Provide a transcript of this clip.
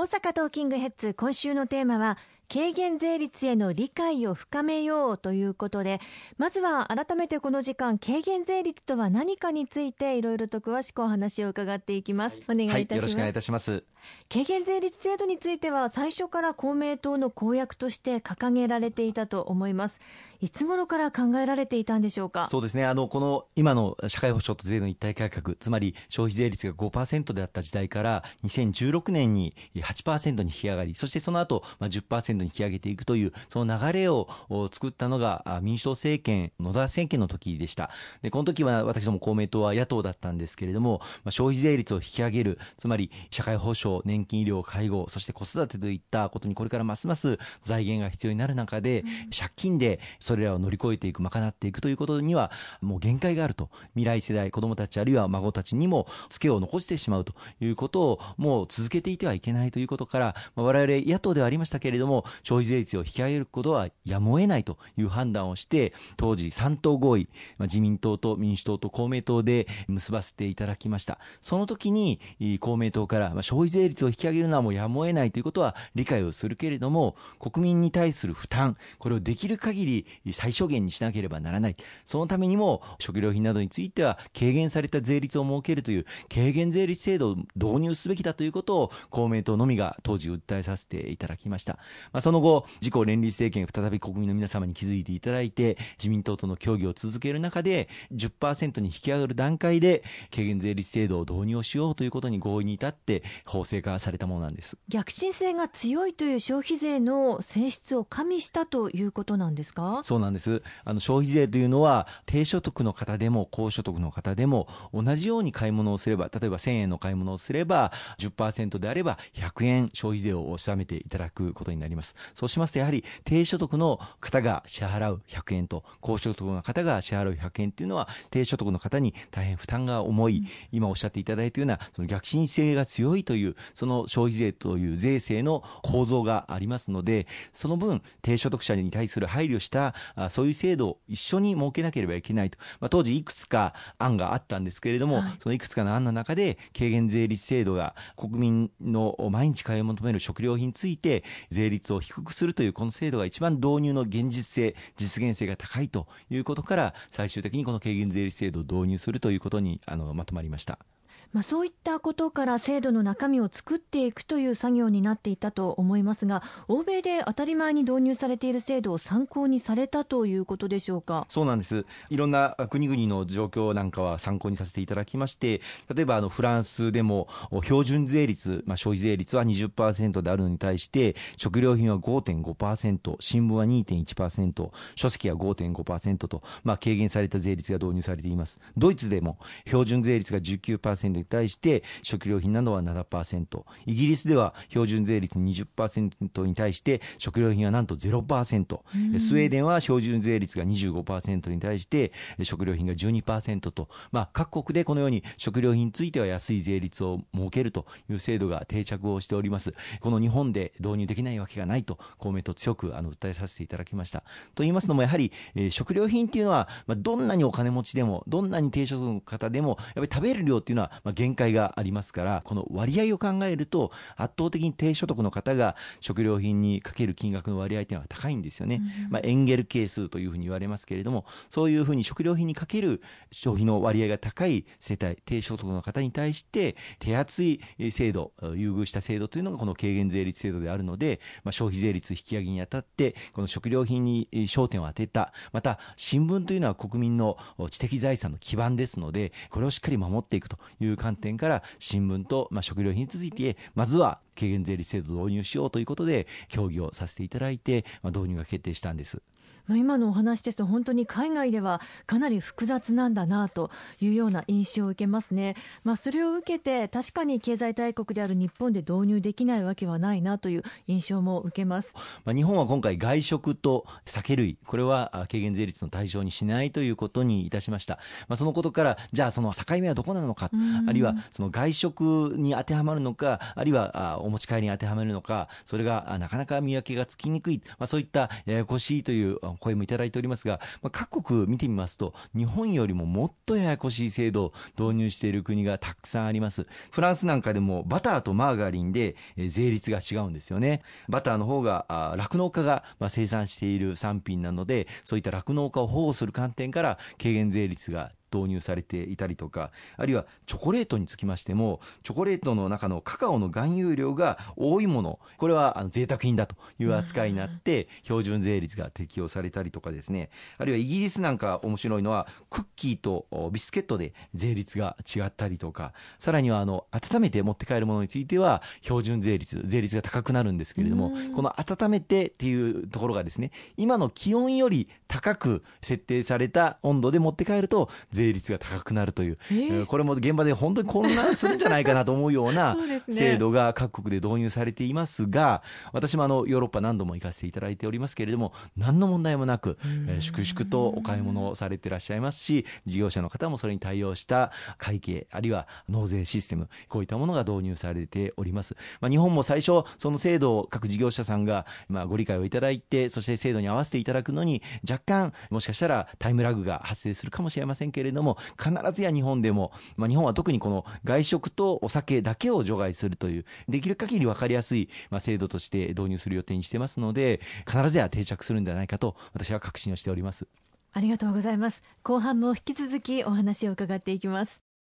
大阪トーキングヘッズ今週のテーマは軽減税率への理解を深めようということでまずは改めてこの時間軽減税率とは何かについていろいろと詳しくお話を伺っていきます、お願いいたします、はい、よろしくお願いいたします。軽減税率制度については最初から公明党の公約として掲げられていたと思います。いつ頃から考えられていたんでしょうか？そうですね。あのこの今の社会保障と税の一体改革つまり消費税率が5%であった時代から2016年に8%に引き上がりそしてその後、まあ、10%に引き上げていくというその流れを作ったのが民主党政権野田政権の時でした。でこの時は私ども公明党は野党だったんですけれども、まあ、消費税率を引き上げるつまり社会保障年金医療介護そして子育てといったことにこれからますます財源が必要になる中で、借金でそれらを乗り越えていく賄っていくということにはもう限界があると。未来世代子どもたちあるいは孫たちにもツケを残してしまうということをもう続けていてはいけないということから、まあ、我々野党ではありましたけれども消費税率を引き上げることはやむを得ないという判断をして当時3党合意、自民党と民主党と公明党で結ばせていただきました。その時に公明党から、消費税率を引き上げるのはもうやむを得ないということは理解をするけれども国民に対する負担これをできる限り最小限にしなければならない。そのためにも食料品などについては軽減された税率を設けるという軽減税率制度を導入すべきだということを公明党のみが当時訴えさせていただきました、まあ、その後自公連立政権再び国民の皆様に気づいていただいて自民党との協議を続ける中で10%に引き上がる段階で軽減税率制度を導入しようということに合意に至って法制化されたものなんです。逆進性が強いという消費税の性質を加味したということなんですか？そうなんです。あの消費税というのは低所得の方でも高所得の方でも同じように買い物をすれば例えば1000円の買い物をすれば10%であれば100円消費税を納めていただくことになりますそうしますとやはり低所得の方が支払う100円と高所得の方が支払う100円というのは低所得の方に大変負担が重い、うん、今おっしゃっていただいたようなその逆進性が強いというその消費税という税制の構造がありますのでその分低所得者に対する配慮したそういう制度を一緒に設けなければいけないと、まあ、当時いくつか案があったんですけれども、はい、そのいくつかの案の中で軽減税率制度が国民の毎日買い求める食料品について税率を低くするというこの制度が一番導入の現実性実現性が高いということから最終的にこの軽減税率制度を導入するということにあのまとまりました。まあ、そういったことから制度の中身を作っていくという作業になっていたと思いますが欧米で当たり前に導入されている制度を参考にされたということでしょうか？そうなんです。いろんな国々の状況なんかは参考にさせていただきまして例えばあのフランスでも標準税率、まあ、消費税率は20%であるのに対して食料品は5.5%新聞は2.1%書籍は5.5%と、まあ、軽減された税率が導入されています。ドイツでも標準税率が19%に対して食料品などは7%イギリスでは標準税率20%に対して食料品はなんと0%、うん、スウェーデンは標準税率が25%に対して食料品が12%と、まあ、各国でこのように食料品については安い税率を設けるという制度が定着をしております。この日本で導入できないわけがないと公明党強くあの訴えさせていただきました。と言いますのもやはり、えー、食料品っていうのは、まあ、どんなにお金持ちでもどんなに低所得の方でもやっぱり食べる量っていうのは、まあまあ、限界がありますからこの割合を考えると圧倒的に低所得の方が食料品にかける金額の割合というのは高いんですよね、うん、まあ、エンゲル係数というふうに言われますけれどもそういうふうに食料品にかける消費の割合が高い世帯低所得の方に対して手厚い制度優遇した制度というのがこの軽減税率制度であるので、まあ、消費税率引き上げにあたってこの食料品に焦点を当てたまた新聞というのは国民の知的財産の基盤ですのでこれをしっかり守っていくという観点から新聞と、まあ、食料品についてまずは軽減税率制度導入しようということで協議をさせていただいて、まあ、導入が決定したんです。今のお話ですと本当に海外ではかなり複雑なんだなというような印象を受けますね、まあ、それを受けて確かに経済大国である日本で導入できないわけはないなという印象も受けます、まあ、日本は今回外食と酒類これは軽減税率の対象にしないということにいたしました、まあ、そのことからじゃあその境目はどこなのかあるいはその外食に当てはまるのかあるいはお持ち帰りに当てはめるのか、それがなかなか見分けがつきにくい、まあ、そういったややこしいという声もいただいておりますが、まあ、各国見てみますと、日本よりももっとややこしい制度を導入している国がたくさんあります。フランスなんかでもバターとマーガリンで税率が違うんですよね。バターの方が酪農家が生産している産品なので、そういった酪農家を保護する観点から軽減税率が導入されていたりとか、あるいはチョコレートにつきましても、チョコレートの中のカカオの含有量が多いもの、これはあの贅沢品だという扱いになって、標準税率が適用されたりとかですね、あるいはイギリスなんか面白いのは、クッキーとビスケットで税率が違ったりとか、さらにはあの温めて持って帰るものについては、標準税率、税率が高くなるんですけれども、この温めてっていうところがですね、今の気温より高く設定された温度で持って帰ると、税率が高くなるという、えー、これも現場で本当に混乱するんじゃないかなと思うような 制度が各国で導入されていますが、私もあのヨーロッパ何度も行かせていただいておりますけれども、何の問題もなく、えー、粛々とお買い物をされてらっしゃいますし、事業者の方もそれに対応した会計、あるいは納税システム、こういったものが導入されております。まあ、日本も最初、その制度を各事業者さんが、まあ、ご理解をいただいて、そして制度に合わせていただくのに、若干、もしかしたらタイムラグが発生するかもしれませんけれども、必ずや日本でも、まあ、日本は特にこの外食とお酒だけを除外するという、できる限り分かりやすい、まあ、制度として導入する予定にしてますので、必ずや定着するんではないかと、私は確信をしております。ありがとうございます。後半も引き続きお話を伺っていきます。